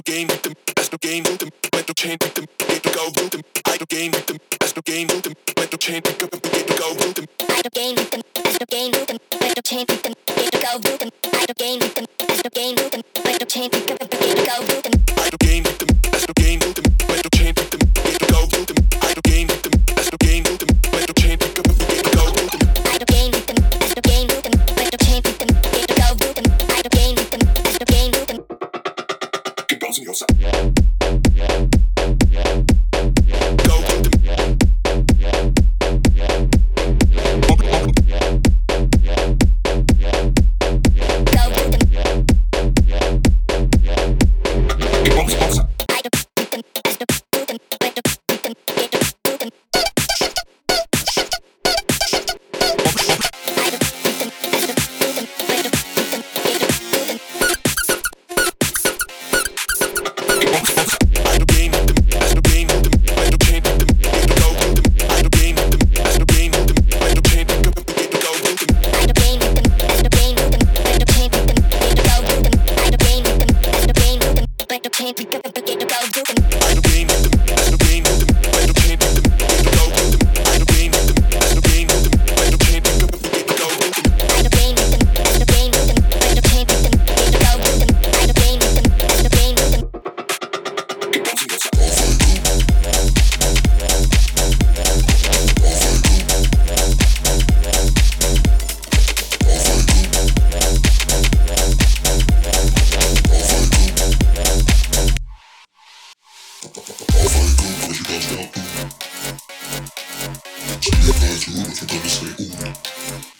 no game with them, that's no game with them, went no chain with them, get to go with them, I no game with them, that's no game with them, went no chain with them, get to go with them, I no game with them, that's no game with them, went no chain with them, get to go with them, I no game with them, that's no game with them, went no chain with them, get to go with them, I no game with them, that's no game with them, went no chain with them, like the pain, we gotta begin to go do Seguro que todo sale uno.